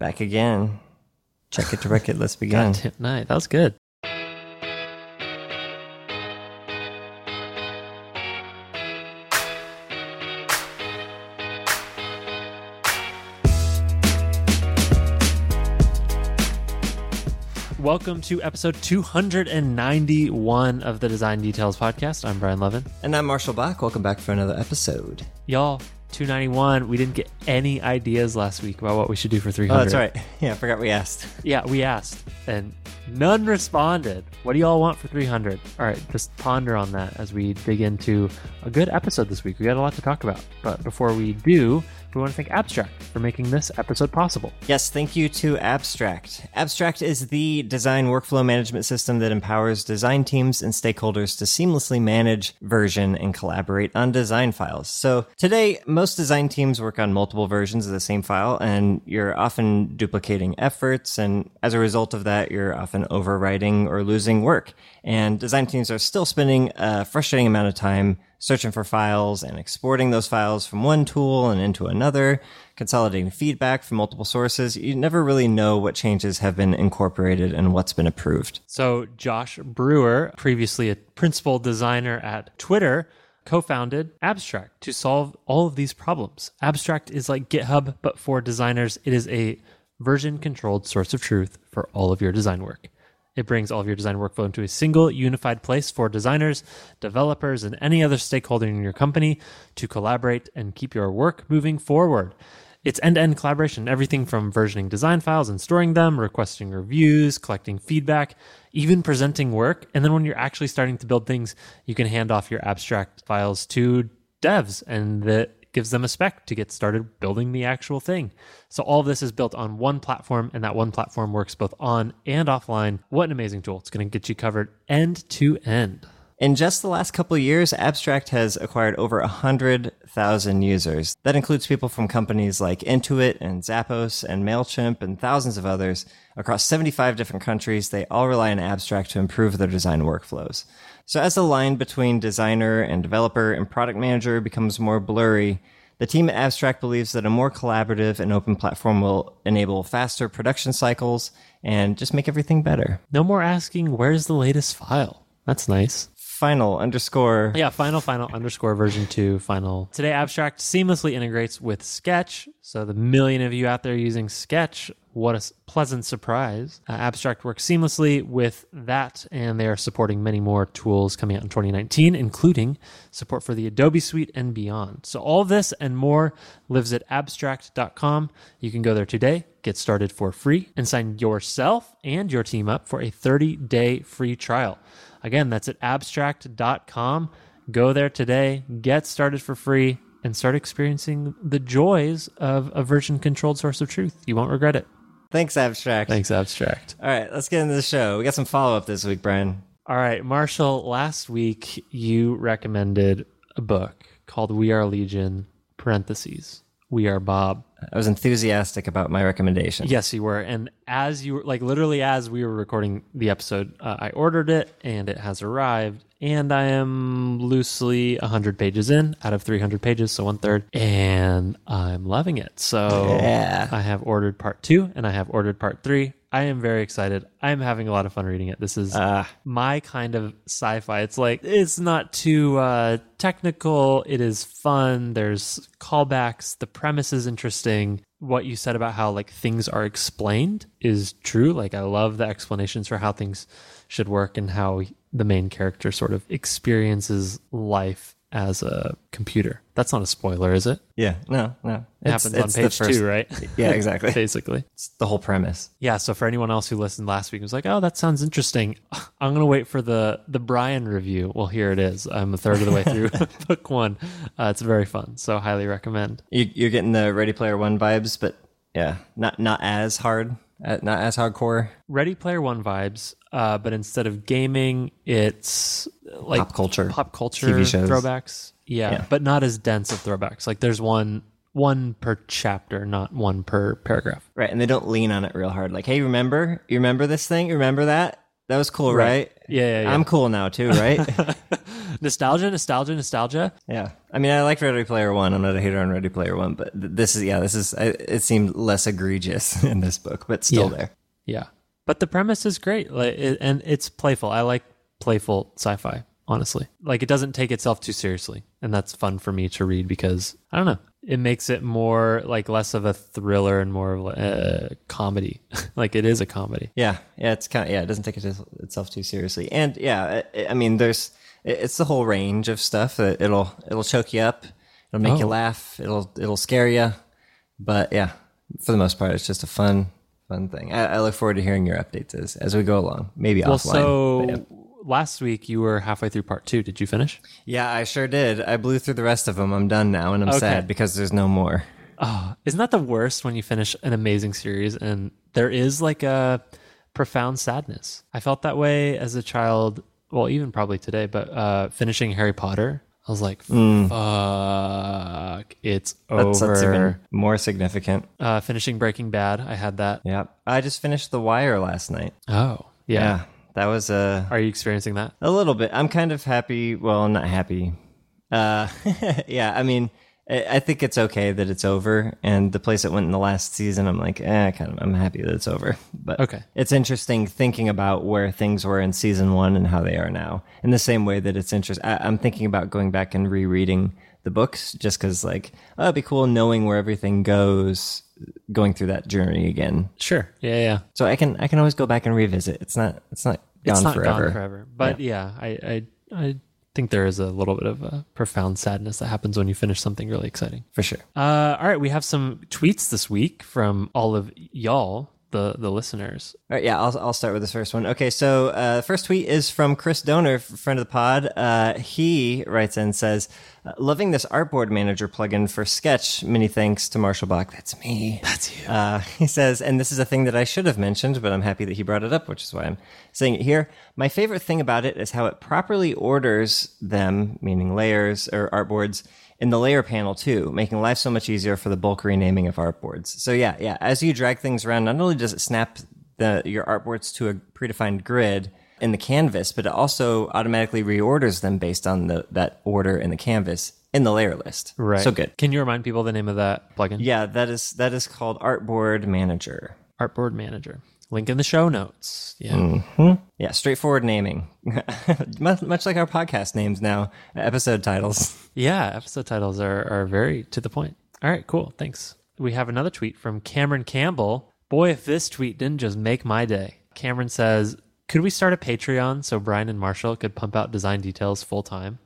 Back again. Check it to wreck it. Let's begin. God night. That was good. Welcome to episode 291 of the Design Details Podcast. I'm Brian Levin. And I'm Marshall Bach. Welcome back for another episode. Y'all, 291. We didn't get any ideas last week about what we should do for 300. Oh, that's right. Yeah, I forgot we asked. Yeah, we asked, and none responded. What do y'all want for 300? All right, just ponder on that as we dig into a good episode this week. We got a lot to talk about. But before we do, we want to thank Abstract for making this episode possible. Yes, thank you to Abstract. Abstract is the design workflow management system that empowers design teams and stakeholders to seamlessly manage, version, and collaborate on design files. So today, most design teams work on multiple versions of the same file, and you're often duplicating efforts. And as a result of that, you're often overwriting or losing work. And design teams are still spending a frustrating amount of time searching for files and exporting those files from one tool and into another, consolidating feedback from multiple sources. You never really know what changes have been incorporated and what's been approved. So, Josh Brewer, previously a principal designer at Twitter, co founded Abstract to solve all of these problems. Abstract is like GitHub, but for designers, it is a version controlled source of truth for all of your design work. It brings all of your design workflow into a single unified place for designers, developers, and any other stakeholder in your company to collaborate and keep your work moving forward. It's end to end collaboration, everything from versioning design files and storing them, requesting reviews, collecting feedback, even presenting work. And then when you're actually starting to build things, you can hand off your abstract files to devs and the gives them a spec to get started building the actual thing. So all of this is built on one platform and that one platform works both on and offline. What an amazing tool. It's going to get you covered end to end. In just the last couple of years, Abstract has acquired over 100,000 users. That includes people from companies like Intuit and Zappos and MailChimp and thousands of others across 75 different countries. They all rely on Abstract to improve their design workflows. So as the line between designer and developer and product manager becomes more blurry, the team at Abstract believes that a more collaborative and open platform will enable faster production cycles and just make everything better. No more asking, where's the latest file? That's nice. Final underscore. Yeah, final, final underscore version two, final. Today, Abstract seamlessly integrates with Sketch. So, the million of you out there using Sketch, what a pleasant surprise. Uh, Abstract works seamlessly with that, and they are supporting many more tools coming out in 2019, including support for the Adobe Suite and beyond. So, all this and more lives at abstract.com. You can go there today, get started for free, and sign yourself and your team up for a 30 day free trial. Again, that's at abstract.com. Go there today, get started for free, and start experiencing the joys of a version controlled source of truth. You won't regret it. Thanks, Abstract. Thanks, Abstract. All right, let's get into the show. We got some follow up this week, Brian. All right, Marshall, last week you recommended a book called We Are Legion, parentheses, We Are Bob. I was enthusiastic about my recommendation. Yes, you were. And as you were, like literally as we were recording the episode, uh, I ordered it and it has arrived. And I am loosely 100 pages in out of 300 pages, so one third. And I'm loving it. So Yeah. I have ordered part two and I have ordered part three. I am very excited. I am having a lot of fun reading it. This is Ah. my kind of sci-fi. It's like it's not too uh, technical. It is fun. There's callbacks. The premise is interesting. What you said about how like things are explained is true. Like I love the explanations for how things should work and how the main character sort of experiences life as a computer. That's not a spoiler, is it? Yeah, no, no. It happens on page two, right? Yeah, exactly. Basically. it's the whole premise. Yeah, so for anyone else who listened last week and was like, "Oh, that sounds interesting," I'm gonna wait for the the Brian review. Well, here it is. I'm a third of the way through book one. Uh, it's very fun, so highly recommend. You, you're getting the Ready Player One vibes, but yeah, not not as hard, not as hardcore. Ready Player One vibes, uh, but instead of gaming, it's like Pop culture. pop culture TV shows. throwbacks. Yeah, Yeah. but not as dense of throwbacks. Like there's one one per chapter, not one per paragraph. Right, and they don't lean on it real hard. Like, hey, remember? You remember this thing? You remember that? That was cool, right? Yeah, yeah, yeah. I'm cool now too, right? nostalgia, nostalgia, nostalgia. Yeah, I mean, I like Ready Player One. I'm not a hater on Ready Player One, but this is yeah, this is I- it seemed less egregious in this book, but still Yeah. there. Yeah, but the premise is great, like, it, and it's playful. I like playful sci-fi. Honestly, like it doesn't take itself too seriously, and that's fun for me to read because I don't know. It makes it more like less of a thriller and more of a comedy. like it is a comedy. Yeah, yeah, it's kind of yeah, it doesn't take it itself too seriously, and yeah, I, I mean, there's it's the whole range of stuff that it'll it'll choke you up, it'll make you Oh. laugh, it'll it'll scare you, but yeah, for the most part, it's just a fun fun thing. I, I look forward to hearing your updates as as we go along, maybe Well, offline. so yeah. Last week you were halfway through part two. Did you finish? yeah, I sure did. I blew through the rest of them. I'm done now, and I'm Okay. sad because there's no more. Oh, isn't that the worst when you finish an amazing series and there is like a profound sadness? I felt that way as a child, well, even probably today, but uh, finishing Harry Potter, I was like, fuck, it's That's, that's over. even more significant. Uh, finishing Breaking Bad, I had that. Yeah, I just finished The Wire last night. Oh, yeah. Yeah, that was a Are you experiencing that? A little bit. I'm kind of happy. Well, I'm not happy. Uh, yeah, I mean, I think it's okay that it's over. And the place it went in the last season, I'm like, eh, kind of, I'm happy that it's over. But Okay. it's interesting thinking about where things were in season one and how they are now. In the same way that it's interesting, I'm thinking about going back and rereading the books just because, like, oh, it'd be cool knowing where everything goes, going through that journey again. Sure. Yeah, yeah. So I can, I can always go back and revisit. It's not, it's not gone it's not forever. gone forever. But yeah, I, I, I think there is a little bit of a profound sadness that happens when you finish something really exciting. For sure. Uh, all right, we have some tweets this week from all of y'all, the the listeners. All right, yeah, I'll, I'll start with this first one. Okay, so uh, the first tweet is from Chris Donor, friend of the pod. Uh, he writes in and says, uh, "Loving this artboard manager plugin for Sketch. Many thanks to Marshall Bach. That's me. That's you. Uh, he says, and this is a thing that I should have mentioned, but I'm happy that he brought it up, which is why I'm saying it here. My favorite thing about it is how it properly orders them, meaning layers or artboards, in the layer panel too, making life so much easier for the bulk renaming of artboards. So yeah, yeah, as you drag things around, not only does it snap the your artboards to a predefined grid in the canvas, but it also automatically reorders them based on the that order in the canvas in the layer list. Right. So good. Can you remind people the name of that plugin? Yeah, that is that is called Artboard Manager. Artboard Manager. Link in the show notes. Yeah. Mm. Yeah, straightforward naming. much, much like our podcast names now, episode titles. Yeah, episode titles are, are very to the point. All right, cool. Thanks. We have another tweet from Cameron Campbell. Boy, if this tweet didn't just make my day. Cameron says, Could we start a Patreon so Brian and Marshall could pump out design details full time?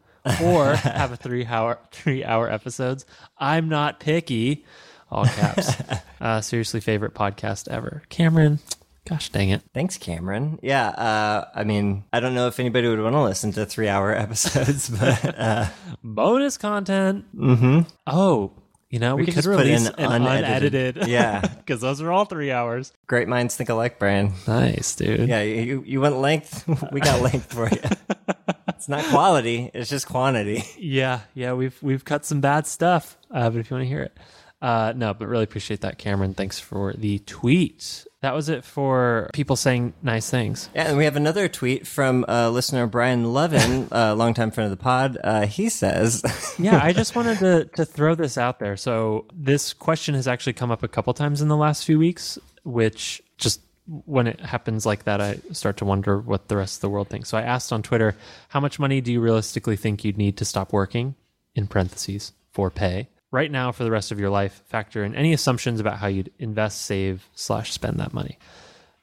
Or have a three hour three hour episodes? I'm not picky. All caps. uh, seriously favorite podcast ever. Cameron, gosh dang it. Thanks, Cameron. Yeah, uh, I mean, I don't know if anybody would want to listen to three hour episodes, but uh, Bonus content. Mm-hmm. Oh, you know, we, could could just put release in an unedited- unedited. Yeah. Because those are all three hours. great minds think alike, Brian. Nice, dude. Yeah, you, you want length? we got length for you. It's not quality, it's just quantity. Yeah, yeah, we've we've cut some bad stuff, uh, but if you want to hear it, uh, no, but really appreciate that, Cameron. Thanks for the tweet. That was it for people saying nice things. Yeah, and we have another tweet from uh, listener Brian Levin, uh, longtime friend of the pod. Uh, he says, yeah, I just wanted to to throw this out there. So this question has actually come up a couple times in the last few weeks, which just when it happens like that, I start to wonder what the rest of the world thinks. So I asked on Twitter, how much money do you realistically think you'd need to stop working? In parentheses for pay right now for the rest of your life. Factor in any assumptions about how you'd invest, save slash spend that money.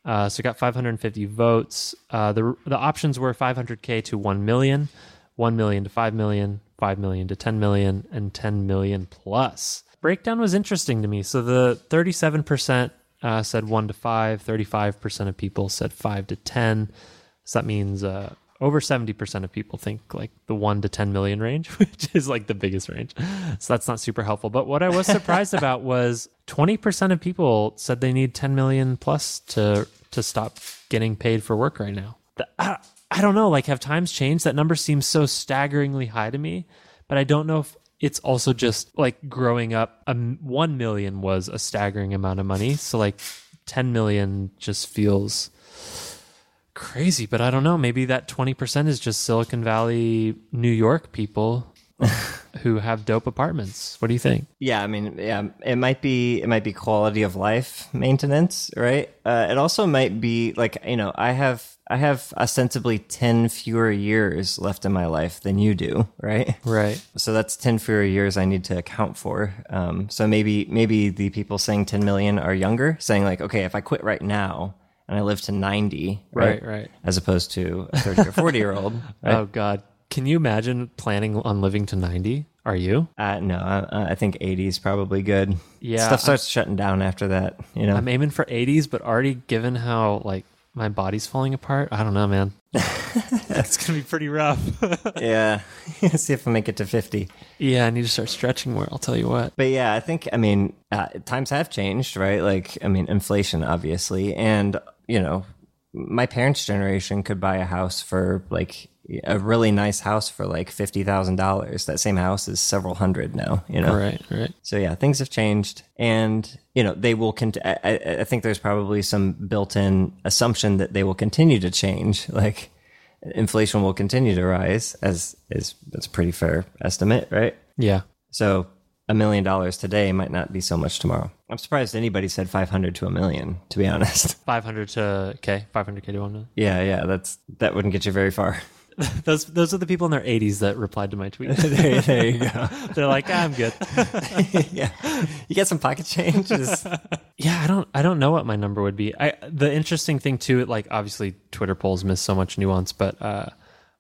Uh, so got 550 votes. Uh, the the options were 500k to 1 million, 1 million to 5 million, 5 million to 10 million, and 10 million plus. Breakdown was interesting to me. So the 37% uh, said 1 to 5, 35% of people said 5 to 10. So that means uh, over 70% of people think like the 1 to 10 million range, which is like the biggest range. So that's not super helpful. But what I was surprised about was 20% of people said they need 10 million plus to to stop getting paid for work right now. The- I, I don't know, like have times changed? That number seems so staggeringly high to me, but I don't know if it's also just like growing up um, 1 million was a staggering amount of money. So like 10 million just feels crazy, but I don't know. Maybe that 20% is just Silicon Valley, New York people who have dope apartments. What do you think? Yeah, I mean, yeah, it might be it might be quality of life maintenance, right? Uh, it also might be like you know, I have I have ostensibly ten fewer years left in my life than you do, right? Right. So that's ten fewer years I need to account for. Um, so maybe maybe the people saying ten million are younger, saying like, okay, if I quit right now and I live to ninety, Right, right. as opposed to a thirty or forty year old. Right? Oh God. Can you imagine planning on living to 90? Are you? Uh, no, I, I think 80 is probably good. Yeah, Stuff starts shutting down after that, you know? I'm aiming for 80s, but already given how like my body's falling apart, I don't know, man. That's gonna be pretty rough. yeah. See if I make it to 50. yeah, I need to start stretching more. I'll tell you what. But yeah, I think, I mean, uh, times have changed, right? Like, I mean, inflation, obviously. And, you know, my parents' generation could buy a house for like a really nice house for like $50,000. That same house is several hundred now, you know? Right, right. So yeah, things have changed, and you know they will. Cont- I, I I think there's probably some built-in assumption that they will continue to change. Like inflation will continue to rise, as is that's a pretty fair estimate, right? Yeah. So a million dollars today might not be so much tomorrow. I'm surprised anybody said 500 to a million. To be honest, 500 to K, 500 K to 1 million. yeah, yeah, that's that wouldn't get you very far. Those those are the people in their 80s that replied to my tweet. there, there you go. They're like, I'm good. yeah, you get some pocket change. Just- Yeah, I don't I don't know what my number would be. I the interesting thing too, like obviously Twitter polls miss so much nuance, but uh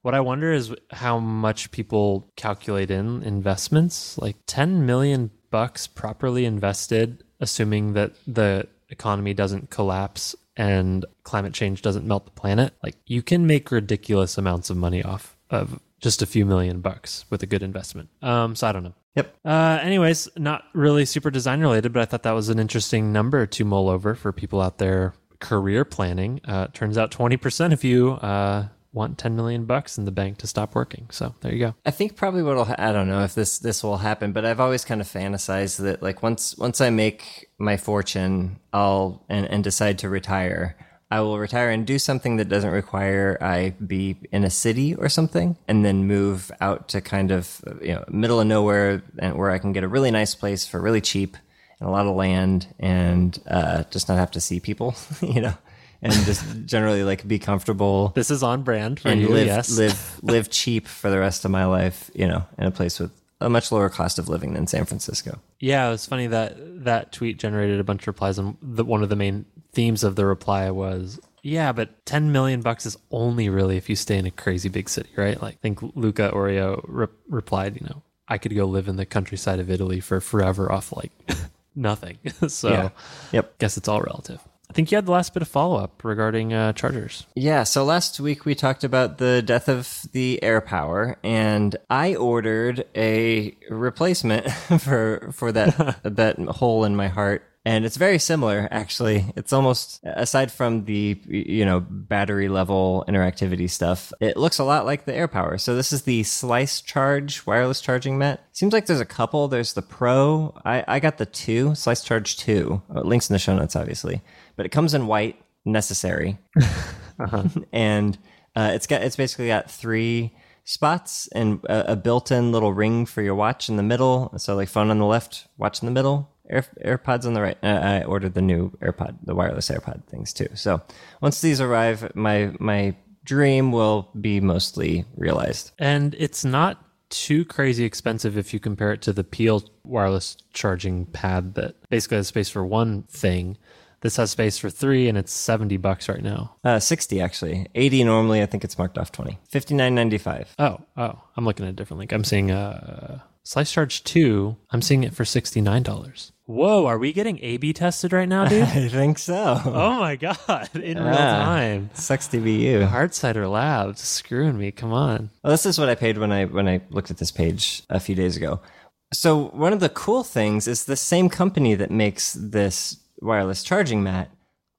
what I wonder is how much people calculate in investments. Like 10 million bucks properly invested, assuming that the economy doesn't collapse and climate change doesn't melt the planet. Like you can make ridiculous amounts of money off of just a few million bucks with a good investment. Um, so I don't know. yep. Uh, anyways, not really super design related, but I thought that was an interesting number to mull over for people out there career planning. Uh, turns out 20% of you uh, want 10 million bucks in the bank to stop working. So there you go. I think probably what'll ha- I don't know if this this will happen, but I've always kind of fantasized that like once once I make my fortune, I'll and, and decide to retire, I will retire and do something that doesn't require I be in a city or something, and then move out to kind of you know middle of nowhere and where I can get a really nice place for really cheap and a lot of land and uh, just not have to see people, you know, and just generally like be comfortable This is on brand for and you. live yes. live live cheap for the rest of my life, you know, in a place with a much lower cost of living than San Francisco. Yeah, it was funny that that tweet generated a bunch of replies, and the, one of the main themes of the reply was, "Yeah, but ten million bucks is only really if you stay in a crazy big city, right?" Like, I think Luca Oreo re- replied, "You know, I could go live in the countryside of Italy for forever off like nothing." so, Yeah. Yep. guess it's all relative. I think you had the last bit of follow up regarding uh, chargers. Yeah, so last week we talked about the death of the AirPower and I ordered a replacement for for that that hole in my heart. And it's very similar actually. It's almost aside from the you know battery level interactivity stuff, it looks a lot like the AirPower. So this is the Slice Charge wireless charging mat. Seems like there's a couple. There's the Pro. I, I got the two, Slice Charge 2. Uh, links in the show notes obviously. But it comes in white, necessary and uh, it's got it's basically got three spots and a, a built-in little ring for your watch in the middle. So like phone on the left, watch in the middle, Air, AirPods on the right. Uh, I ordered the new AirPod, the wireless AirPod things too. So once these arrive, my my dream will be mostly realized. And it's not too crazy expensive if you compare it to the Peel wireless charging pad that basically has space for one thing. This has space for three, and it's seventy bucks right now. Uh, Sixty actually, eighty normally. I think it's marked off twenty. Fifty nine ninety five. Oh, oh, I'm looking at a different link. I'm seeing uh, Slice Charge two. I'm seeing it for sixty nine dollars. Whoa, are we getting A/B tested right now, dude? I think so. oh my god, in real time. Sucks to be you. Hardsider Labs screwing me. Come on. Well, this is what I paid when I when I looked at this page a few days ago. So one of the cool things is the same company that makes this wireless charging mat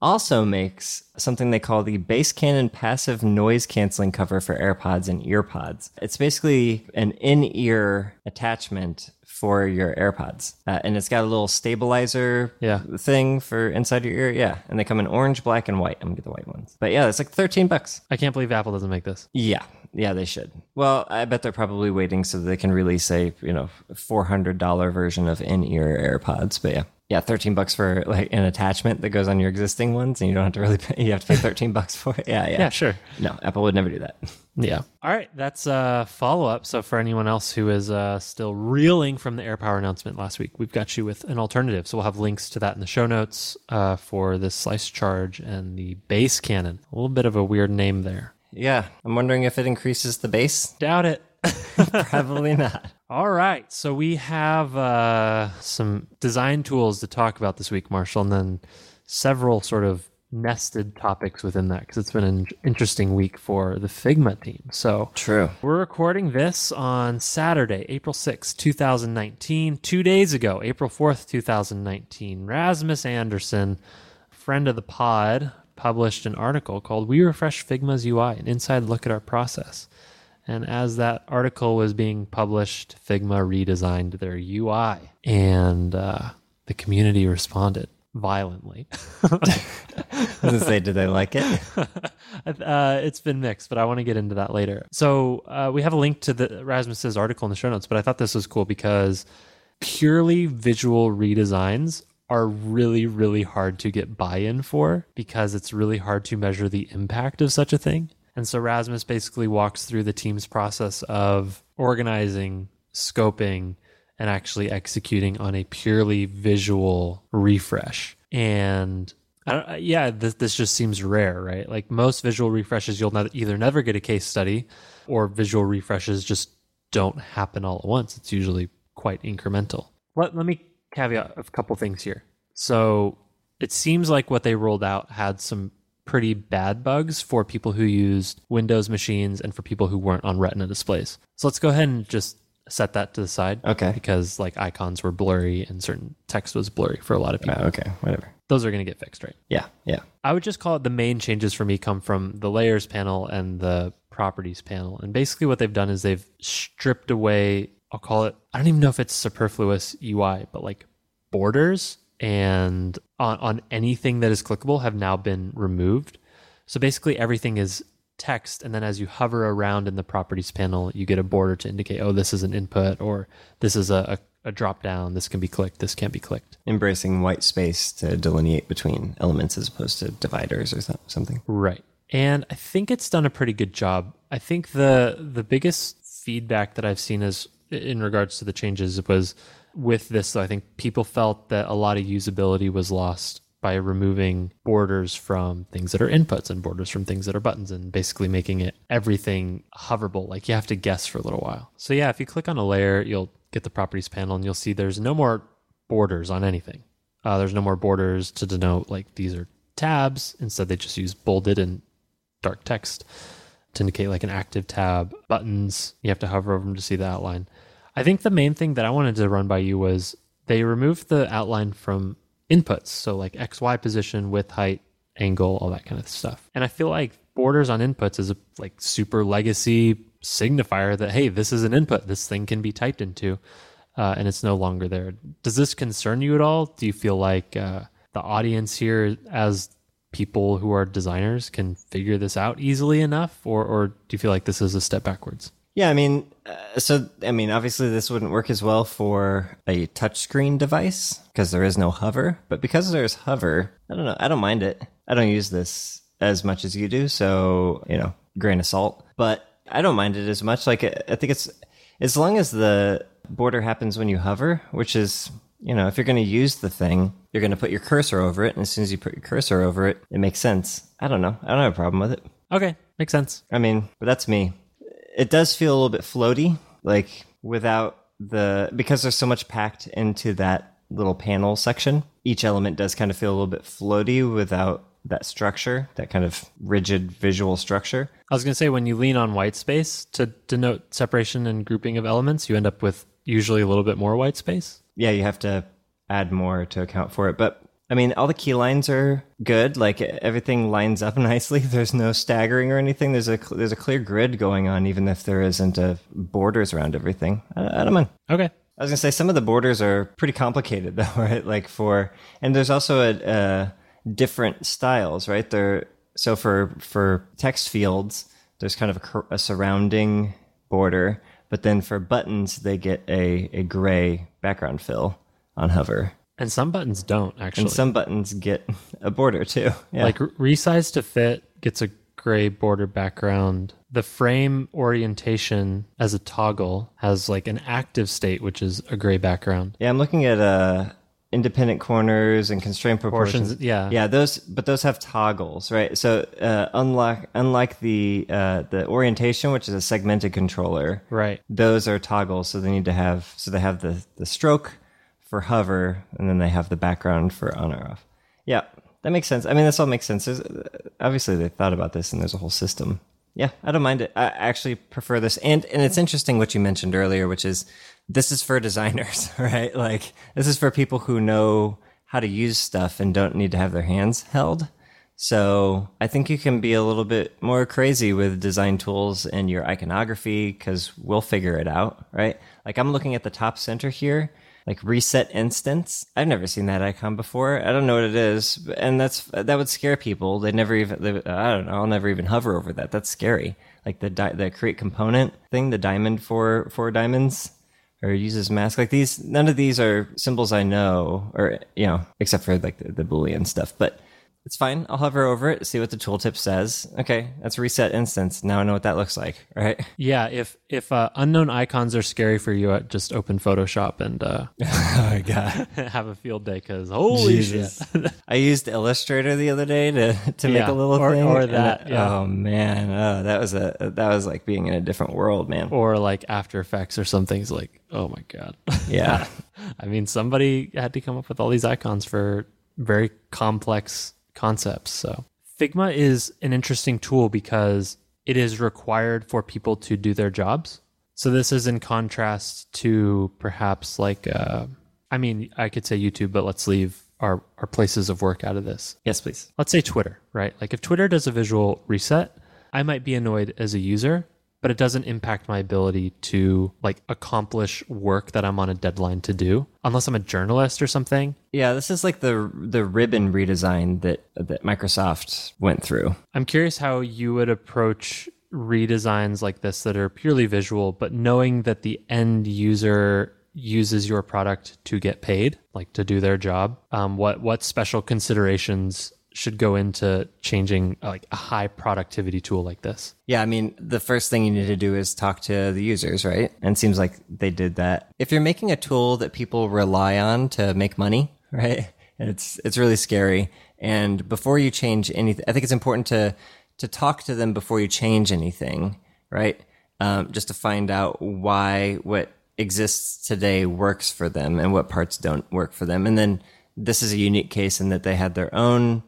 also makes something they call the Bass Cannon passive noise canceling cover for AirPods and EarPods. It's basically an in-ear attachment for your AirPods, uh, and it's got a little stabilizer Yeah. thing for inside your ear. Yeah, and they come in orange, black, and white. I'm gonna get the white ones. But yeah, it's like 13 bucks. I can't believe Apple doesn't make this. Yeah, yeah, they should. Well, I bet they're probably waiting so they can release a you know four hundred dollar version of in ear AirPods. But yeah, yeah, thirteen bucks for like an attachment that goes on your existing ones, and you don't have to really pay. You have to pay thirteen bucks for it. Yeah, yeah, Yeah, sure. No, Apple would never do that. Yeah. All right. That's a follow up. So, for anyone else who is uh, still reeling from the AirPower announcement last week, we've got you with an alternative. So, we'll have links to that in the show notes uh, for the Slice Charge and the Bass Cannon. A little bit of a weird name there. Yeah, I'm wondering if it increases the bass. Doubt it. Probably not. All right. So, we have uh, some design tools to talk about this week, Marshall, and then several sort of nested topics within that because it's been an interesting week for the Figma team. So, True. We're recording this on Saturday, April sixth, 2019. Two days ago, April 4th, 2019, Rasmus Andersson, friend of the pod, published an article called We Refresh Figma's UI, an inside look at our process. And as that article was being published, Figma redesigned their UI, and uh, the community responded violently. Does it say, did they like it? uh, it's been mixed, but I want to get into that later. So uh, we have a link to the Rasmus's article in the show notes, but I thought this was cool because purely visual redesigns are really, really hard to get buy-in for because it's really hard to measure the impact of such a thing. And so Rasmus basically walks through the team's process of organizing, scoping, and actually executing on a purely visual refresh. And yeah, this, this just seems rare, right? Like most visual refreshes, you'll not, either never get a case study or visual refreshes just don't happen all at once. It's usually quite incremental. Let, let me caveat a couple things here. So it seems like what they rolled out had some pretty bad bugs for people who used Windows machines and for people who weren't on Retina displays. So let's go ahead and just set that to the side. Okay. Because like icons were blurry and certain text was blurry for a lot of people. Uh, okay, whatever. Those are going to get fixed, right? Yeah, yeah. I would just call it the main changes for me come from the layers panel and the properties panel. And basically what they've done is they've stripped away, I'll call it, I don't even know if it's superfluous UI, but like borders and on, on anything that is clickable have now been removed. So basically everything is text and then as you hover around in the properties panel you get a border to indicate oh this is an input or this is a, a, a drop down this can be clicked this can't be clicked Embracing white space to delineate between elements as opposed to dividers or so- something. Right. And I think it's done a pretty good job. I think the the biggest feedback that I've seen is in regards to the changes was with this I think people felt that a lot of usability was lost by removing borders from things that are inputs and borders from things that are buttons and basically making it everything hoverable. Like you have to guess for a little while. So yeah, if you click on a layer, you'll get the properties panel and you'll see there's no more borders on anything. Uh, there's no more borders to denote like these are tabs. Instead, they just use bolded and dark text to indicate like an active tab. Buttons, you have to hover over them to see the outline. I think the main thing that I wanted to run by you was they removed the outline from inputs. So like X, Y position, width, height, angle, all that kind of stuff. And I feel like borders on inputs is a like super legacy signifier that, hey, this is an input. This thing can be typed into. Uh, and it's no longer there. Does this concern you at all? Do you feel like uh, the audience here, as people who are designers, can figure this out easily enough, or or do you feel like this is a step backwards? Yeah, I mean, uh, so I mean, obviously this wouldn't work as well for a touchscreen device because there is no hover. But because there's hover, I don't know. I don't mind it. I don't use this as much as you do, so you know, grain of salt. But I don't mind it as much. Like I I think it's as long as the border happens when you hover, which is you know, if you're going to use the thing, you're going to put your cursor over it, and as soon as you put your cursor over it, it makes sense. I don't know. I don't have a problem with it. Okay, makes sense. I mean, but that's me. It does feel a little bit floaty, like without the because there's so much packed into that little panel section. Each element does kind of feel a little bit floaty without that structure, that kind of rigid visual structure. I was going to say when you lean on white space to denote separation and grouping of elements, you end up with usually a little bit more white space. Yeah, you have to add more to account for it, but I mean, all the key lines are good. Like everything lines up nicely. There's no staggering or anything. There's a there's a clear grid going on, even if there isn't a borders around everything. I, I don't mind. Okay. I was gonna say some of the borders are pretty complicated though, right? Like for and there's also a, a different styles, right? There so for for text fields, there's kind of a, a surrounding border, but then for buttons, they get a a gray background fill on hover. And some buttons don't actually. And some buttons get a border too. Yeah. Like resize to fit gets a gray border background. The frame orientation as a toggle has like an active state, which is a gray background. yeah, I'm looking at uh independent corners and constraint proportions. Portions, yeah. Yeah, those but those have toggles, right? So uh unlike unlike the uh the orientation, which is a segmented controller, Right. those are toggles, so they need to have so they have the the stroke for hover, and then they have the background for on or off. Yeah, that makes sense. I mean, this all makes sense. There's, uh, obviously, they thought about this, and there's a whole system. Yeah, I don't mind it. I actually prefer this, and and it's interesting what you mentioned earlier, which is this is for designers, right? Like this is for people who know how to use stuff and don't need to have their hands held. So I think you can be a little bit more crazy with design tools and your iconography because we'll figure it out, right? Like I'm looking at the top center here, like reset instance. I've never seen that icon before. I don't know what it is, and that's that would scare people. They never even. They, I don't know. I'll never even hover over that. That's scary. Like the di- the create component thing, the diamond for for diamonds or uses mask like these none of these are symbols i know or you know except for like the, the boolean stuff but it's fine. I'll hover over it see what the tooltip says. Okay that's reset instance. Now i know what that looks like right? Yeah, if if uh, unknown icons are scary for you, uh, just open Photoshop and uh, oh my god. have a field day because holy shit. i used illustrator the other day to to make Yeah, a little or- thing or that, I- yeah. oh man. Oh, that was a that was like being in a different world man. Or like After Effects or something's like, oh my god. yeah. I mean, somebody had to come up with all these icons for very complex concepts. So Figma is an interesting tool because it is required for people to do their jobs. So this is in contrast to perhaps like, uh, I mean, I could say YouTube, but let's leave our, our places of work out of this. yes please let's say Twitter, right? Like if Twitter does a visual reset, I might be annoyed as a user, but it doesn't impact my ability to like accomplish work that I'm on a deadline to do, unless I'm a journalist or something. yeah this is like the the ribbon redesign that that microsoft went through I'm curious how you would approach redesigns like this that are purely visual, but knowing that the end user uses your product to get paid, like to do their job. Um, what what special considerations should go into changing like a high productivity tool like this? Yeah, I mean, the first thing you need to do is talk to the users, right? And it seems like they did that. If you're making a tool that people rely on to make money, right? It's it's really scary. And before you change anything, I think it's important to to talk to them before you change anything, right? Um, just to find out why what exists today works for them and what parts don't work for them. And then this is a unique case in that they had their own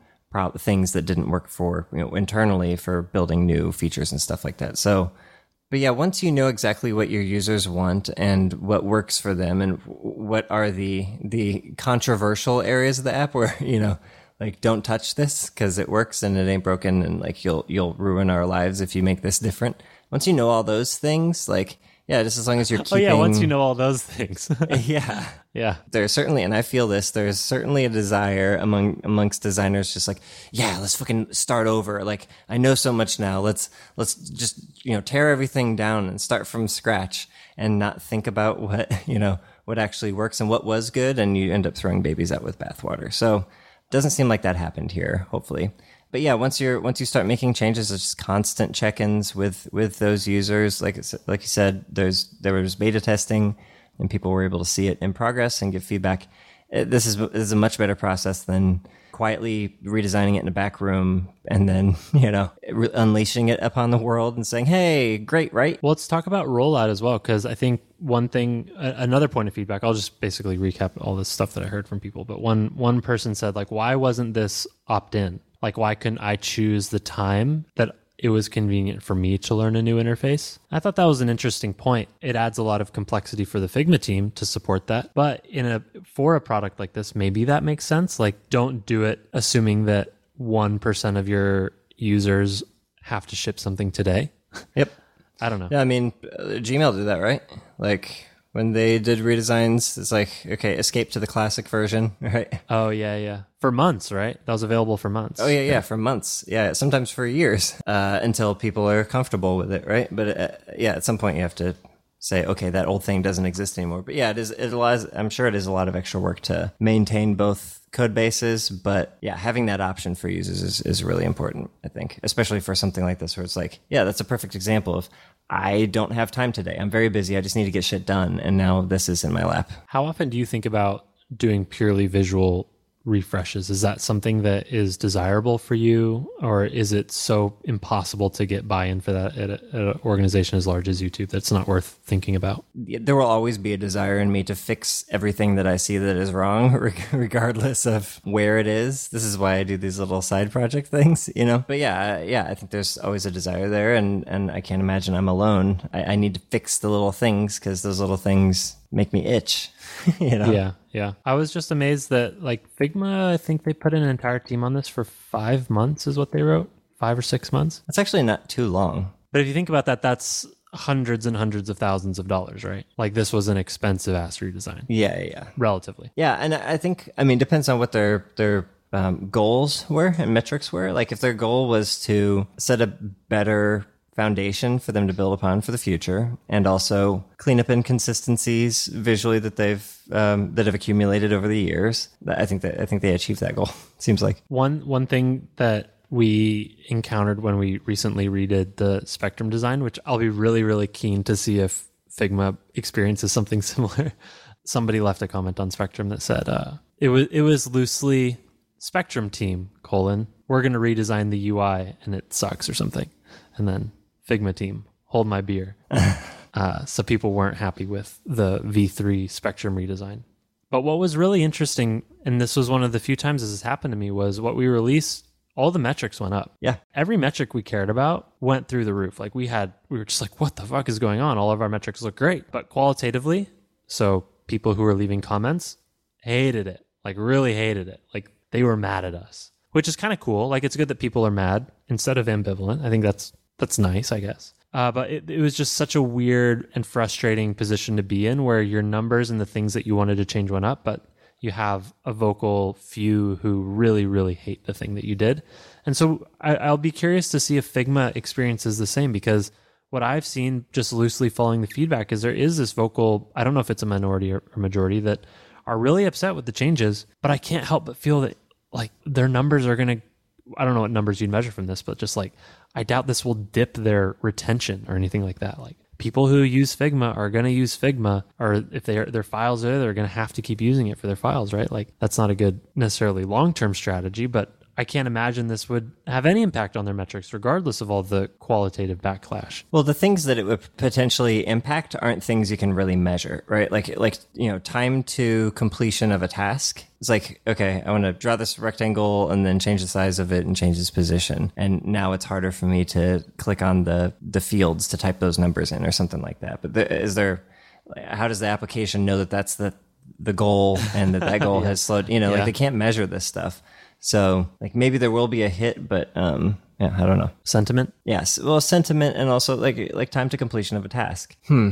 things that didn't work for you know internally for building new features and stuff like that. So, but yeah, once you know exactly what your users want and what works for them, and what are the the controversial areas of the app where you know like don't touch this because it works and it ain't broken, and like you'll you'll ruin our lives if you make this different. Once you know all those things, like yeah, just as long as you're Oh yeah, once you know all those things. yeah. Yeah. there's certainly and i feel this there's certainly a desire among amongst designers just like yeah let's fucking start over. Like i know so much now. Let's let's just you know tear everything down and start from scratch and not think about what you know what actually works and what was good and you end up throwing babies out with bathwater. So doesn't seem like that happened here hopefully but yeah once you're once you start making changes it's just constant check-ins with with those users like it's- like you said there's there was beta testing and people were able to see it in progress and give feedback. Uh, This is, is a much better process than quietly redesigning it in a back room and then, you know, re- unleashing it upon the world and saying, hey, great, right? Well, let's talk about rollout as well, because I think one thing, another point of feedback. I'll just basically recap all this stuff that I heard from people. But one one person said, like, why wasn't this opt in? Like, why couldn't I choose the time that it was convenient for me to learn a new interface? I thought that was an interesting point. It adds a lot of complexity for the Figma team to support that. But in a for a product like this, maybe that makes sense. Like, don't do it assuming that one percent of your users have to ship something today. Yep. I don't know. Yeah, I mean, uh, Gmail did that, right? Like, when they did redesigns. It's like, okay, escape to the classic version, right? Oh yeah, yeah. For months, right? That was available for months. Oh yeah, yeah, for months. Yeah, sometimes for years uh, until people are comfortable with it, right? But uh, yeah, at some point you have to say, okay, that old thing doesn't exist anymore. But yeah, it is. It allows. I'm sure it is a lot of extra work to maintain both code bases, but yeah, having that option for users is, is really important, I think, especially for something like this where it's like, yeah, that's a perfect example of I don't have time today. I'm very busy. I just need to get shit done. And now this is in my lap. How often do you think about doing purely visual refreshes. Is that something that is desirable for you, or is it so impossible to get buy-in for that at, an organization as large as YouTube that's not worth thinking about? There will always be a desire in me to fix everything that I see that is wrong, regardless of where it is. This is why I do these little side project things, you know. But yeah, yeah, I think there's always a desire there, and and I can't imagine I'm alone. I, I need to fix the little things because those little things make me itch. you know? Yeah, yeah. I was just amazed that like Figma, I think they put an entire team on this for five months, is what they wrote, five or six months. That's actually not too long. But if you think about that, that's hundreds and hundreds of thousands of dollars, right? Like this was an expensive ass redesign. Yeah, yeah, relatively. Yeah, and I think I mean depends on what their their um, goals were and metrics were. Like if their goal was to set a better foundation for them to build upon for the future, and also clean up inconsistencies visually that they've um, that have accumulated over the years. I think that I think they achieved that goal. Seems like one one thing that we encountered when we recently redid the spectrum design, which I'll be really really keen to see if Figma experiences something similar. Somebody left a comment on Spectrum that said uh, it was it was loosely Spectrum team colon we're going to redesign the UI and it sucks or something, and then Figma team, hold my beer. uh, so people weren't happy with the V3 Spectrum redesign. But what was really interesting, and this was one of the few times this has happened to me, was what we released, all the metrics went up. Yeah. Every metric we cared about went through the roof. Like we had, we were just like, what the fuck is going on? All of our metrics look great. But qualitatively, so people who were leaving comments hated it, like really hated it. Like they were mad at us, which is kind of cool. Like it's good that people are mad instead of ambivalent. I think that's that's nice, I guess. Uh, but it, it was just such a weird and frustrating position to be in where your numbers and the things that you wanted to change went up, but you have a vocal few who really, really hate the thing that you did. And so I, I'll be curious to see if Figma experiences the same because what I've seen just loosely following the feedback is there is this vocal, I don't know if it's a minority or, or majority that are really upset with the changes, but I can't help but feel that like their numbers are going to I don't know what numbers you'd measure from this, but just like I doubt this will dip their retention or anything like that. Like people who use Figma are going to use Figma, or if they are, their files are, they're going to have to keep using it for their files, right? Like that's not a good necessarily long term strategy, but I can't imagine this would have any impact on their metrics, regardless of all the qualitative backlash. Well, the things that it would potentially impact aren't things you can really measure, right? Like, like you know, time to completion of a task. It's like, okay, I want to draw this rectangle and then change the size of it and change its position, and now it's harder for me to click on the the fields to type those numbers in or something like that. But the, is there? How does the application know that that's the the goal and that that goal yeah. has slowed? You know, yeah. like they can't measure this stuff. So like maybe there will be a hit, but um, yeah, I don't know. Sentiment? Yes. Well, sentiment and also like like time to completion of a task. Hmm.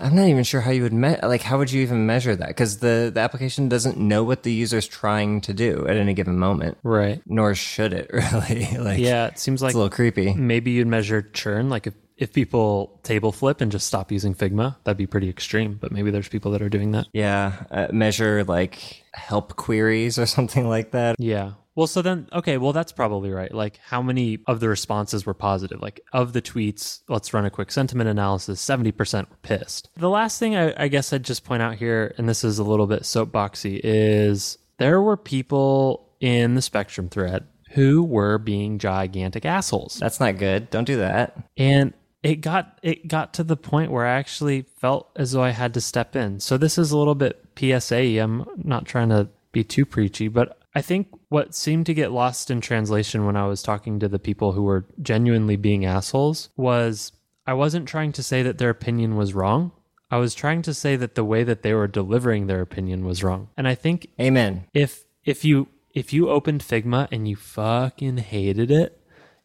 I'm not even sure how you would me- like how would you even measure that because the the application doesn't know what the user's trying to do at any given moment. Right. Nor should it really. like Yeah, it seems like a little creepy. Maybe you'd measure churn like if if people table flip and just stop using Figma, that'd be pretty extreme. But maybe there's people that are doing that. Yeah, uh, measure like help queries or something like that. Yeah, well, so then, okay, well, that's probably right. Like, how many of the responses were positive? Like, of the tweets, let's run a quick sentiment analysis 70% were pissed. The last thing I, I guess I'd just point out here, and this is a little bit soapboxy, is there were people in the Spectrum thread who were being gigantic assholes. That's not good. Don't do that. And it got it got to the point where I actually felt as though I had to step in. So this is a little bit PSA. I'm not trying to be too preachy, but I think what seemed to get lost in translation when I was talking to the people who were genuinely being assholes was I wasn't trying to say that their opinion was wrong. I was trying to say that the way that they were delivering their opinion was wrong. And I think Amen. If if you if you opened Figma and you fucking hated it,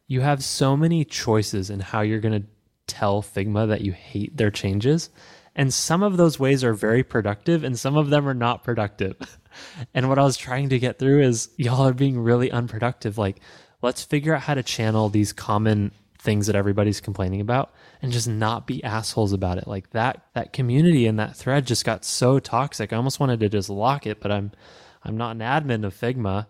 you have so many choices in how you're going to tell Figma that you hate their changes And some of those ways are very productive and some of them are not productive. and what I was trying to get through is y'all are being really unproductive. Like, let's figure out how to channel these common things that everybody's complaining about and just not be assholes about it. Like that that community and that thread just got so toxic. I almost wanted to just lock it, but I'm I'm not an admin of Figma.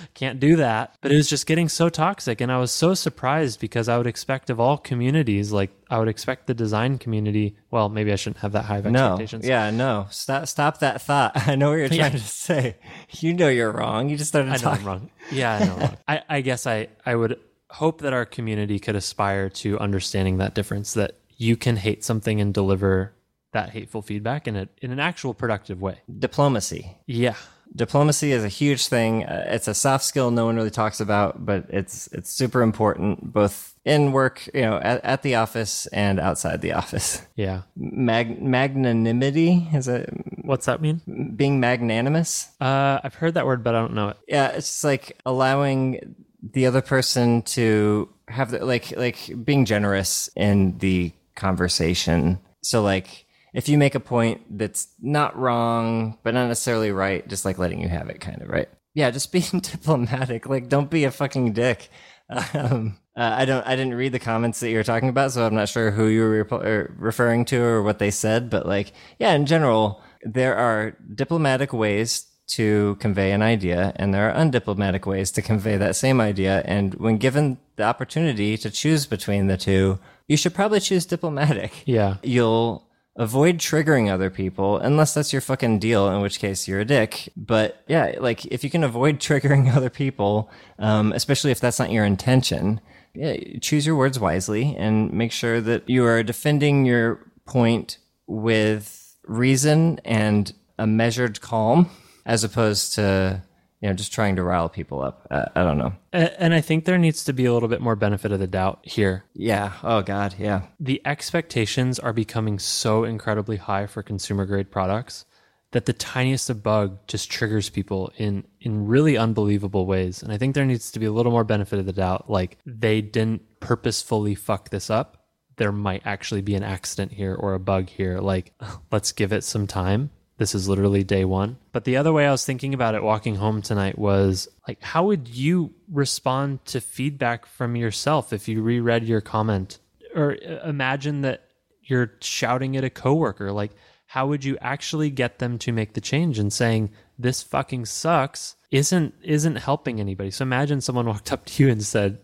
Can't do that. But it was just getting so toxic. And I was so surprised because I would expect of all communities, like I would expect the design community. Well, maybe I shouldn't have that high of No, expectations. yeah, no. Stop, stop that thought. I know what you're trying to say. You know you're wrong. You just started I know talking. I'm wrong. Yeah, I know I'm wrong. I, I guess I, I would hope that our community could aspire to understanding that difference that you can hate something and deliver that hateful feedback in a in an actual productive way. Diplomacy. Yeah. Diplomacy is a huge thing. Uh, it's a soft skill no one really talks about, but it's it's super important both in work, you know, at, at the office and outside the office. Yeah. Mag- magnanimity is it What's that mean? being magnanimous? Uh, I've heard that word, but I don't know it. Yeah, it's like allowing the other person to have the, like like being generous in the conversation. So like if you make a point that's not wrong but not necessarily right, just like letting you have it, kind of right. Yeah, just being diplomatic. Like don't be a fucking dick. Um, uh, I don't. I didn't read the comments that you were talking about, so I'm not sure who you were repo- er, referring to or what they said. But like, yeah, in general, there are diplomatic ways to convey an idea, and there are undiplomatic ways to convey that same idea. And when given the opportunity to choose between the two, you should probably choose diplomatic. Yeah. You'll avoid triggering other people unless that's your fucking deal, in which case you're a dick. But yeah, like if you can avoid triggering other people, um, especially if that's not your intention, yeah, choose your words wisely and make sure that you are defending your point with reason and a measured calm as opposed to you know just trying to rile people up uh, i don't know And I think there needs to be a little bit more benefit of the doubt here. yeah oh god yeah The expectations are becoming so incredibly high for consumer grade products that the tiniest of bug just triggers people in in really unbelievable ways. And I think there needs to be a little more benefit of the doubt. Like they didn't purposefully fuck this up. There might actually be an accident here or a bug here. Like, let's give it some time. This is literally day one. But the other way I was thinking about it walking home tonight was like, how would you respond to feedback from yourself if you reread your comment? Or uh, imagine that you're shouting at a coworker. Like, how would you actually get them to make the change and saying, this fucking sucks isn't isn't helping anybody. So imagine someone walked up to you and said,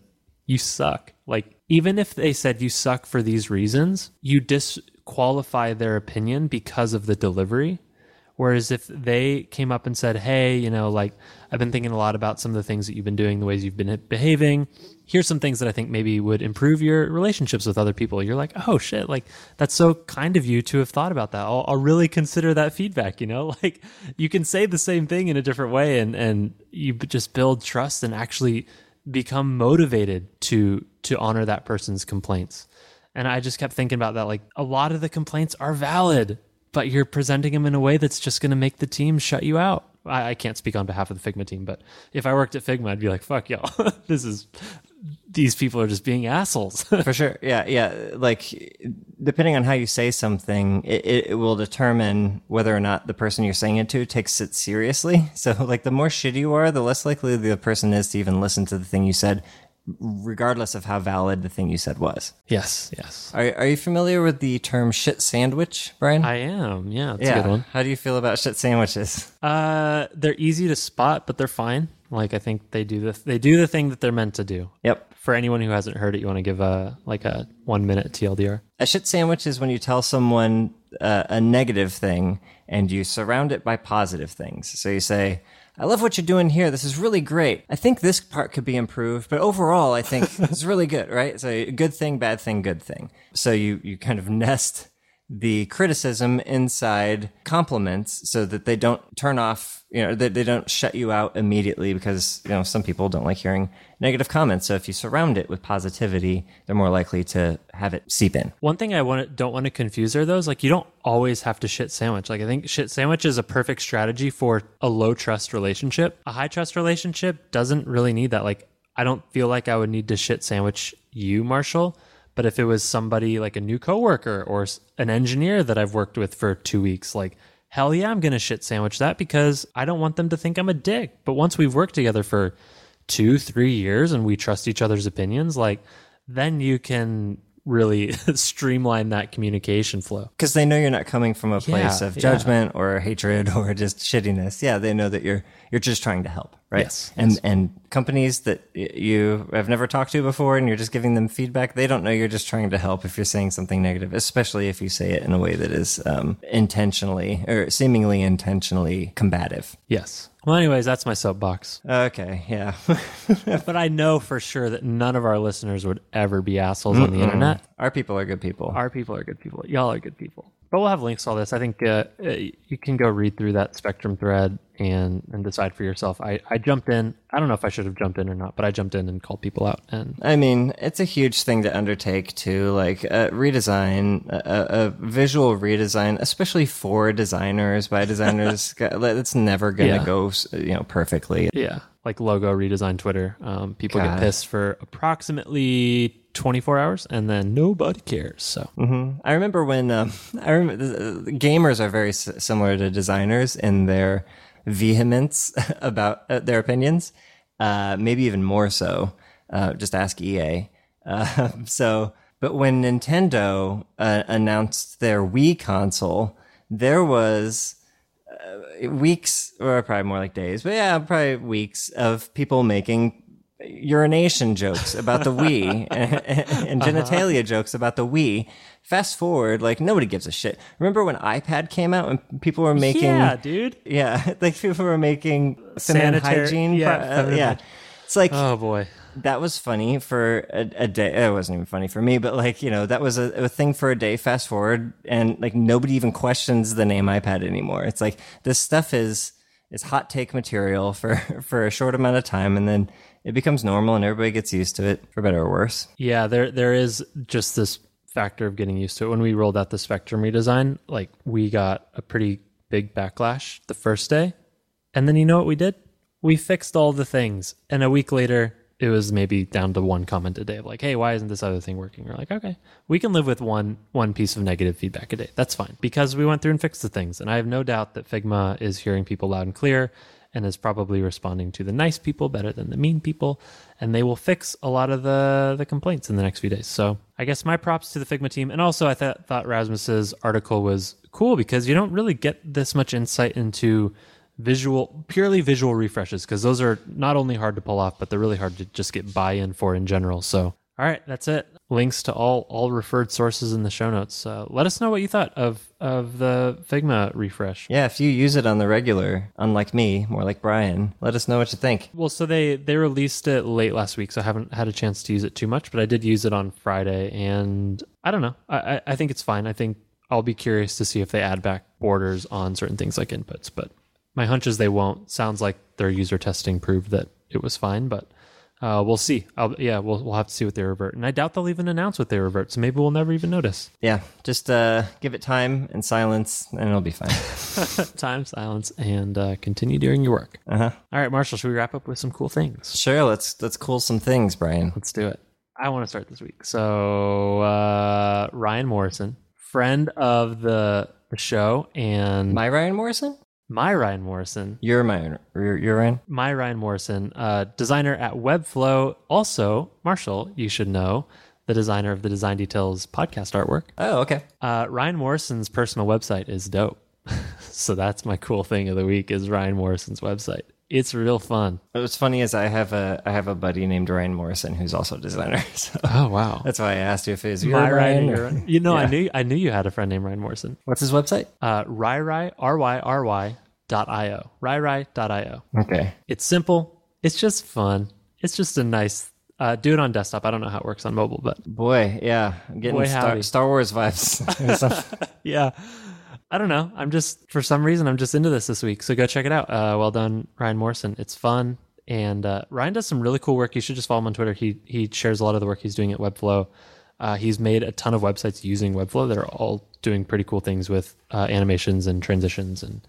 you suck. Like, even if they said you suck for these reasons, you disqualify their opinion because of the delivery. Whereas if they came up and said, Hey, you know, like, I've been thinking a lot about some of the things that you've been doing, the ways you've been behaving. Here's some things that I think maybe would improve your relationships with other people. You're like, Oh shit, like, that's so kind of you to have thought about that. I'll, I'll really consider that feedback, you know? Like, you can say the same thing in a different way and, and you just build trust and actually become motivated to to honor that person's complaints. And I just kept thinking about that. Like a lot of the complaints are valid, but you're presenting them in a way that's just going to make the team shut you out. I, I can't speak on behalf of the Figma team, but if I worked at Figma, I'd be like, "Fuck y'all, this is these people are just being assholes." for sure. Yeah yeah. Like depending on how you say something it, it, it will determine whether or not the person you're saying it to takes it seriously. So like the more shitty you are the less likely the person is to even listen to the thing you said regardless of how valid the thing you said was yes, yes, are, are you familiar with the term shit sandwich brian I am. Yeah, it's a good one. how do you feel about shit sandwiches Uh, they're easy to spot, but they're fine. Like I think they do the they do the thing that they're meant to do. yep For anyone who hasn't heard it, you want to give a like a one minute TLDR. A shit sandwich is when you tell someone uh, a negative thing and you surround it by positive things. So you say, I love what you're doing here. This is really great. I think this part could be improved, but overall, I think it's really good, right? So good thing, bad thing, good thing. So you, you kind of nest the criticism inside compliments so that they don't turn off, you know, that they don't shut you out immediately because, you know, some people don't like hearing negative comments. So if you surround it with positivity, they're more likely to have it seep in. One thing I want don't want to confuse though is like you don't always have to shit sandwich. Like I think shit sandwich is a perfect strategy for a low trust relationship. A high trust relationship doesn't really need that. Like I don't feel like I would need to shit sandwich you, Marshall. But if it was somebody like a new coworker or an engineer that I've worked with for two weeks, like hell yeah, I'm gonna shit sandwich that because I don't want them to think I'm a dick. But once we've worked together for two, three years and we trust each other's opinions, like then you can really streamline that communication flow. because they know you're not coming from a place Yeah, of yeah. judgment or hatred or just shittiness. Yeah, they know that you're you're just trying to help, right? Yes, And and companies that you have never talked to before and you're just giving them feedback, they don't know you're just trying to help if you're saying something negative, especially if you say it in a way that is um, intentionally or seemingly intentionally combative. Yes. Well, anyways, that's my soapbox. Okay, yeah. But I know for sure that none of our listeners would ever be assholes on the internet. Our people are good people. Our people are good people. Y'all are good people. But we'll have links to all this. I think uh, uh, you can go read through that Spectrum thread and and decide for yourself. I, I jumped in. I don't know if I should have jumped in or not, but I jumped in and called people out. And I mean, it's a huge thing to undertake to like uh, redesign a, a visual redesign, especially for designers by designers. it's never gonna Yeah. go, you know, perfectly. yeah, like logo redesign Twitter. Um, people God. get pissed for approximately 24 hours, and then nobody cares. So I remember when um, I remember the gamers are very s- similar to designers in their vehemence about uh, their opinions. Uh, maybe even more so. Uh, just ask EA. Uh, so, but when Nintendo uh, announced their Wii console, there was uh, weeks, or probably more like days, but yeah, probably weeks of people making urination jokes about the Wii and, and genitalia jokes about the Wii. Fast forward, like nobody gives a shit. Remember when iPad came out and people were making yeah, dude. yeah, like people were making Sanitary- hygiene. yeah, pro- uh, yeah. It's like Oh boy. That was funny for a, a day. It wasn't even funny for me, but like you know, that was a, a thing for a day. Fast forward, and like nobody even questions the name iPad anymore. It's like this stuff is is hot take material for for a short amount of time, and then it becomes normal, and everybody gets used to it for better or worse. Yeah, there there is just this factor of getting used to it. When we rolled out the Spectrum redesign, like we got a pretty big backlash the first day. And then you know what we did? We fixed all the things. And a week later, it was maybe down to one comment a day of like, hey, why isn't this other thing working? We're like, okay, we can live with one one piece of negative feedback a day. That's fine. Because we went through and fixed the things. And I have no doubt that Figma is hearing people loud and clear and is probably responding to the nice people better than the mean people and they will fix a lot of the the complaints in the next few days so i guess my props to the figma team and also i th- thought rasmus's article was cool because you don't really get this much insight into visual purely visual refreshes because those are not only hard to pull off but they're really hard to just get buy-in for in general so all right that's it links to all all referred sources in the show notes uh, let us know what you thought of of the figma refresh Yeah, if you use it on the regular, unlike me, more like Brian, let us know what you think. Well, so they they released it late last week, so I haven't had a chance to use it too much, but I did use it on Friday, and I don't know. I I, I think it's fine. I think I'll be curious to see if they add back borders on certain things like inputs, but my hunch is they won't. Sounds like their user testing proved that it was fine, but. Uh, we'll see. I'll, yeah, we'll we'll have to see what they revert, and I doubt they'll even announce what they revert. So maybe we'll never even notice. Yeah, just uh, give it time and silence, and it'll be fine. Time, silence, and uh, continue doing your work. Uh huh. All right, Marshall, should we wrap up with some cool things? Sure, let's let's cool some things, Brian. Let's do it. I want to start this week. So uh, Ryan Morrison, friend of the the show, and My Ryan Morrison? Ryan Morrison, You're my you're, you're Ryan. my Ryan Morrison, uh, designer at Webflow. Also, Marshall, you should know the designer of the Design Details podcast artwork. Oh, okay. Uh, Ryan Morrison's personal website is dope. so that's my cool thing of the week is Ryan Morrison's website. It's real fun. What's funny is I have a I have a buddy named Ryan Morrison who's also a designer. So Oh wow. that's why I asked you if it was your My Ryan. Ryan, You know, I knew I knew you had a friend named Ryan Morrison. What's his website? uh, ryry, R-Y-R-Y dot ryry dot I-O. Okay. It's simple. It's just fun. It's just a nice, uh, do it on desktop. I don't know how it works on mobile, but Boy, yeah, I'm getting Boy, Star. Star Wars vibes. yeah, I don't know. I'm just, for some reason, I'm just into this this week. So go check it out. Uh, well done, Ryan Morrison. It's fun. And uh, Ryan does some really cool work. You should just follow him on Twitter. He, he shares a lot of the work he's doing at Webflow. Uh, he's made a ton of websites using Webflow that are all doing pretty cool things with uh, animations and transitions and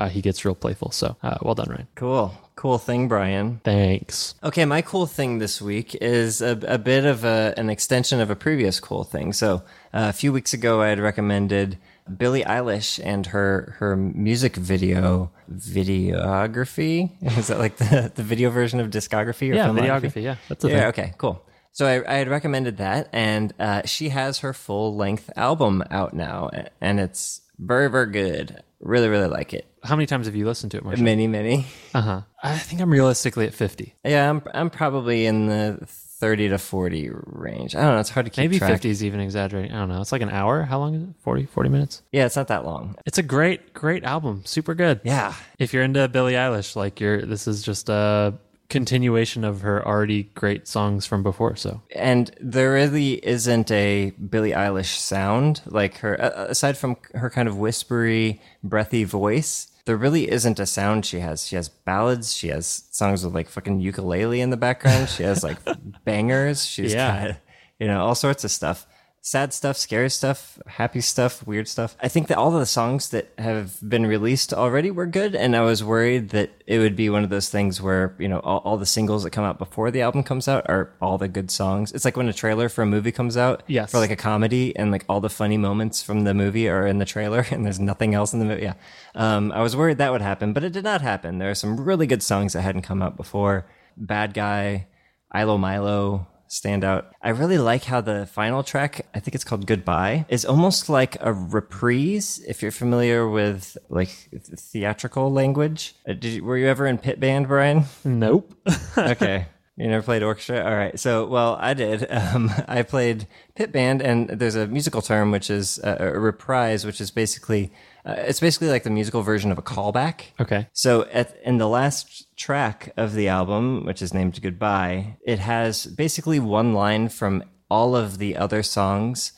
uh, he gets real playful. So uh, well done, Ryan. Cool. Cool thing, Brian. Thanks. Okay, my cool thing this week is a, a bit of a, an extension of a previous cool thing. So uh, a few weeks ago, I had recommended Billie Eilish and her her music video videography. Is that like the, the video version of discography or Yeah, videography. Yeah, that's a Yeah. thing. Okay. Cool. So I, I had recommended that, and uh, she has her full length album out now, and it's very very good. Really really like it. How many times have you listened to it, Marshall? Many many. Uh huh. I think I'm realistically at 50. Yeah, I'm I'm probably in the thirty to forty range. I don't know. It's hard to keep track. Maybe track. 50 is even exaggerating. I don't know. It's like an hour. How long is it? 40, 40 minutes? Yeah, it's not that long. It's a great, great album. Super good. Yeah, If you're into Billie Eilish, like you're, this is just a continuation of her already great songs from before. So and there really isn't a Billie Eilish sound like her. Aside from her kind of whispery, breathy voice, there really isn't a sound she has. She has ballads. She has songs with like fucking ukulele in the background. She has like bangers. She's Yeah. got you know all sorts of stuff. Sad stuff, scary stuff, happy stuff, weird stuff. I think that all of the songs that have been released already were good, and I was worried that it would be one of those things where you know all, all the singles that come out before the album comes out are all the good songs. It's like when a trailer for a movie comes out, Yes. for like a comedy, and like all the funny moments from the movie are in the trailer, and there's nothing else in the movie. Yeah, um, I was worried that would happen, but it did not happen. There are some really good songs that hadn't come out before. Bad Guy, ilomilo stand out. I really like how the final track, I think it's called Goodbye, is almost like a reprise. If you're familiar with like theatrical language, uh, did you, were you ever in pit band, Brian? nope. okay. You never played orchestra? All right. So, well, I did. Um, I played pit band, and there's a musical term which is uh, a reprise, which is basically uh, it's basically like the musical version of a callback. okay. So at in the last track of the album, which is named Goodbye, it has basically one line from all of the other songs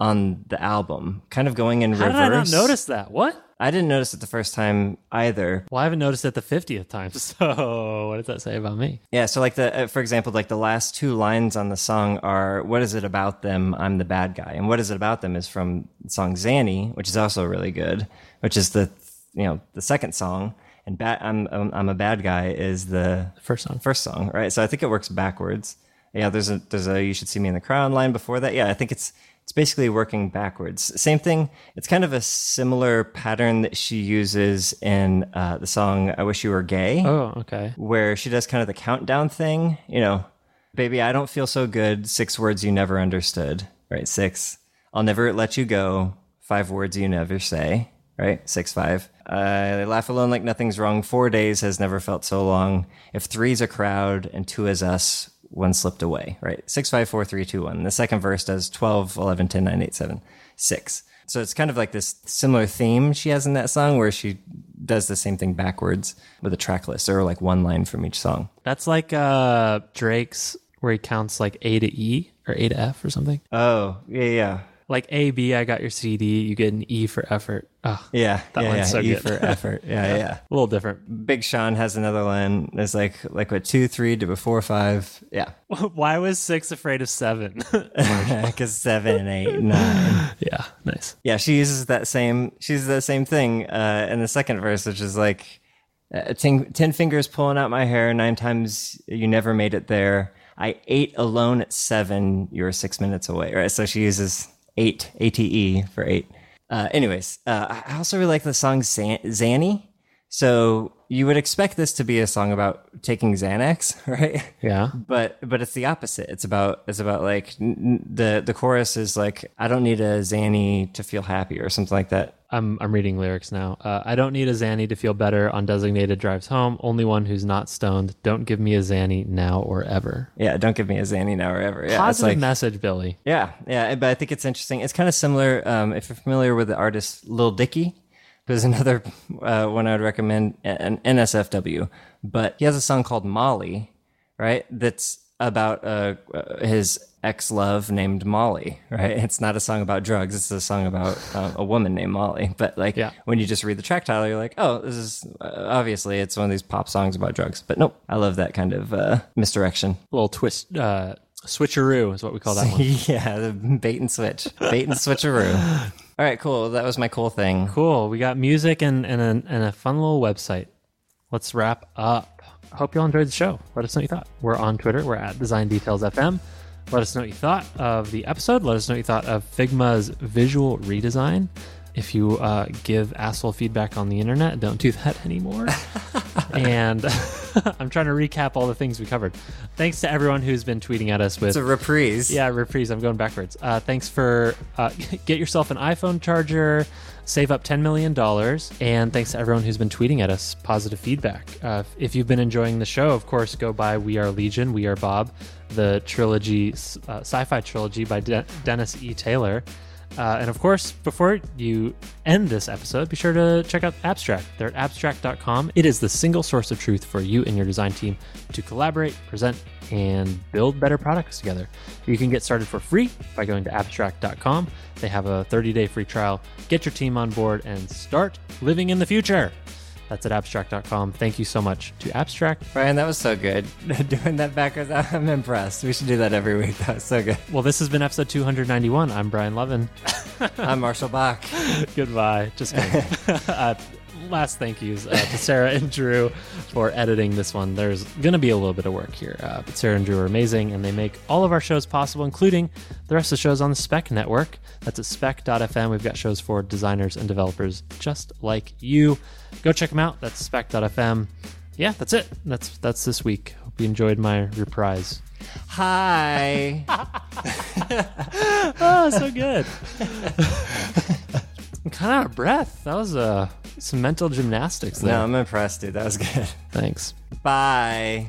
on the album, kind of going in How reverse. did I not notice that? What? I didn't notice it the first time either. Well, I haven't noticed it the 50th time. So what does that say about me? Yeah, so like the uh, for example, like the last two lines on the song are "What is it about them? I'm the bad guy," and "What is it about them?" is from the song "Xanny," which is also really good, which is the you know the second song, and ba- I'm I'm I'm a bad guy is the First song. first song, right? So I think it works backwards. Yeah, there's a there's a you should see me in the crown line before that. Yeah, I think it's it's basically working backwards. Same thing. It's kind of a similar pattern that she uses in uh, the song "I Wish You Were Gay," Oh, okay. where she does kind of the countdown thing. You know, baby, I don't feel so good. Six words you never understood. Right, six. I'll never let you go. Five words you never say. Right, six five. I laugh alone like nothing's wrong. Four days has never felt so long. If three's a crowd and two is us, one slipped away. Right, six five four three two one. The second verse does 12, 11, 10, 9, 8, 7, 6. So it's kind of like this similar theme she has in that song where she does the same thing backwards with a track list or like one line from each song. That's like uh Drake's where he counts like A to E or A to F or something. Oh, yeah, yeah. Like A, B, I got your CD. You get an E for effort. Oh, Yeah, That yeah, one's yeah. so E good. for effort. Yeah, yeah, a little different. Big Sean has another line. It's like like what two, three, to four, five. Yeah, Why was six afraid of seven? because seven, eight, nine. yeah, nice. Yeah, she uses that same. She's the same thing uh, in the second verse, which is like uh, ten, ten fingers pulling out my hair. Nine times you never made it there. I ate alone at seven. You were six minutes away. Right. So she uses eight, A T E for eight. Uh, anyways, uh, I also really like the song Zan- Xanny. So you would expect this to be a song about taking Xanax, right? Yeah. but but it's the opposite. It's about it's about like n- the the chorus is like I don't need a Xanny to feel happy or something like that. I'm I'm reading lyrics now. Uh, I don't need a Xanny to feel better on designated drives home. Only one who's not stoned. Don't give me a Xanny now or ever. Yeah, don't give me a Xanny now or ever. Yeah, Positive like message, Billie. yeah, yeah. But I think it's interesting. It's kind of similar. Um, if you're familiar with the artist Lil Dicky, who's another uh, one I would recommend, an NSFW. But he has a song called Molly, right? That's about uh, uh, his ex love named Molly, right? It's not a song about drugs. It's a song about uh, a woman named Molly. But like Yeah. when you just read the track title, you're like, oh, this is uh, obviously it's one of these pop songs about drugs. But nope, I love that kind of uh, misdirection. little twist, uh, switcheroo is what we call that one. yeah, the bait and switch, bait and switcheroo. All right, cool. That was my cool thing. Cool. We got music and, and, a, and a fun little website. Let's wrap up. Hope you all enjoyed the show. Let us know what you thought. We're on Twitter. We're at Design Details FM. Let us know what you thought of the episode. Let us know what you thought of Figma's visual redesign. If you uh, give asshole feedback on the internet, don't do that anymore. and I'm trying to recap all the things we covered. Thanks to everyone who's been tweeting at us with It's a reprise. yeah, reprise. I'm going backwards. Uh, thanks for uh, get yourself an iPhone charger, save up $10 million, and thanks to everyone who's been tweeting at us positive feedback. Uh, if you've been enjoying the show, of course, go buy We Are Legion, We Are Bob, the trilogy, uh, sci fi trilogy by De- Dennis E. Taylor. Uh, and of course, before you end this episode, be sure to check out Abstract. They're at abstract.com. It is the single source of truth for you and your design team to collaborate, present, and build better products together. You can get started for free by going to abstract.com. They have a 30 day free trial. Get your team on board and start living in the future. That's at abstract.com. Thank you so much to Abstract. Brian, that was so good. Doing that backwards, I'm impressed. We should do that every week. That was so good. Well, this has been episode 291. I'm Brian Lovin. I'm Marshall Bock. Goodbye. Just kidding. uh, last thank yous uh, to Sarah and Drew for editing this one. There's going to be a little bit of work here, uh, but Sarah and Drew are amazing, and they make all of our shows possible, including the rest of the shows on the Spec Network. That's at spec.fm. We've got shows for designers and developers just like you. Go check them out. That's spec.fm. Yeah, that's it. That's that's this week. Hope you enjoyed my reprise. Hi. Oh, so good. I'm kind of out of breath. That was uh, some mental gymnastics there. no, I'm impressed, dude. That was good. Thanks. Bye.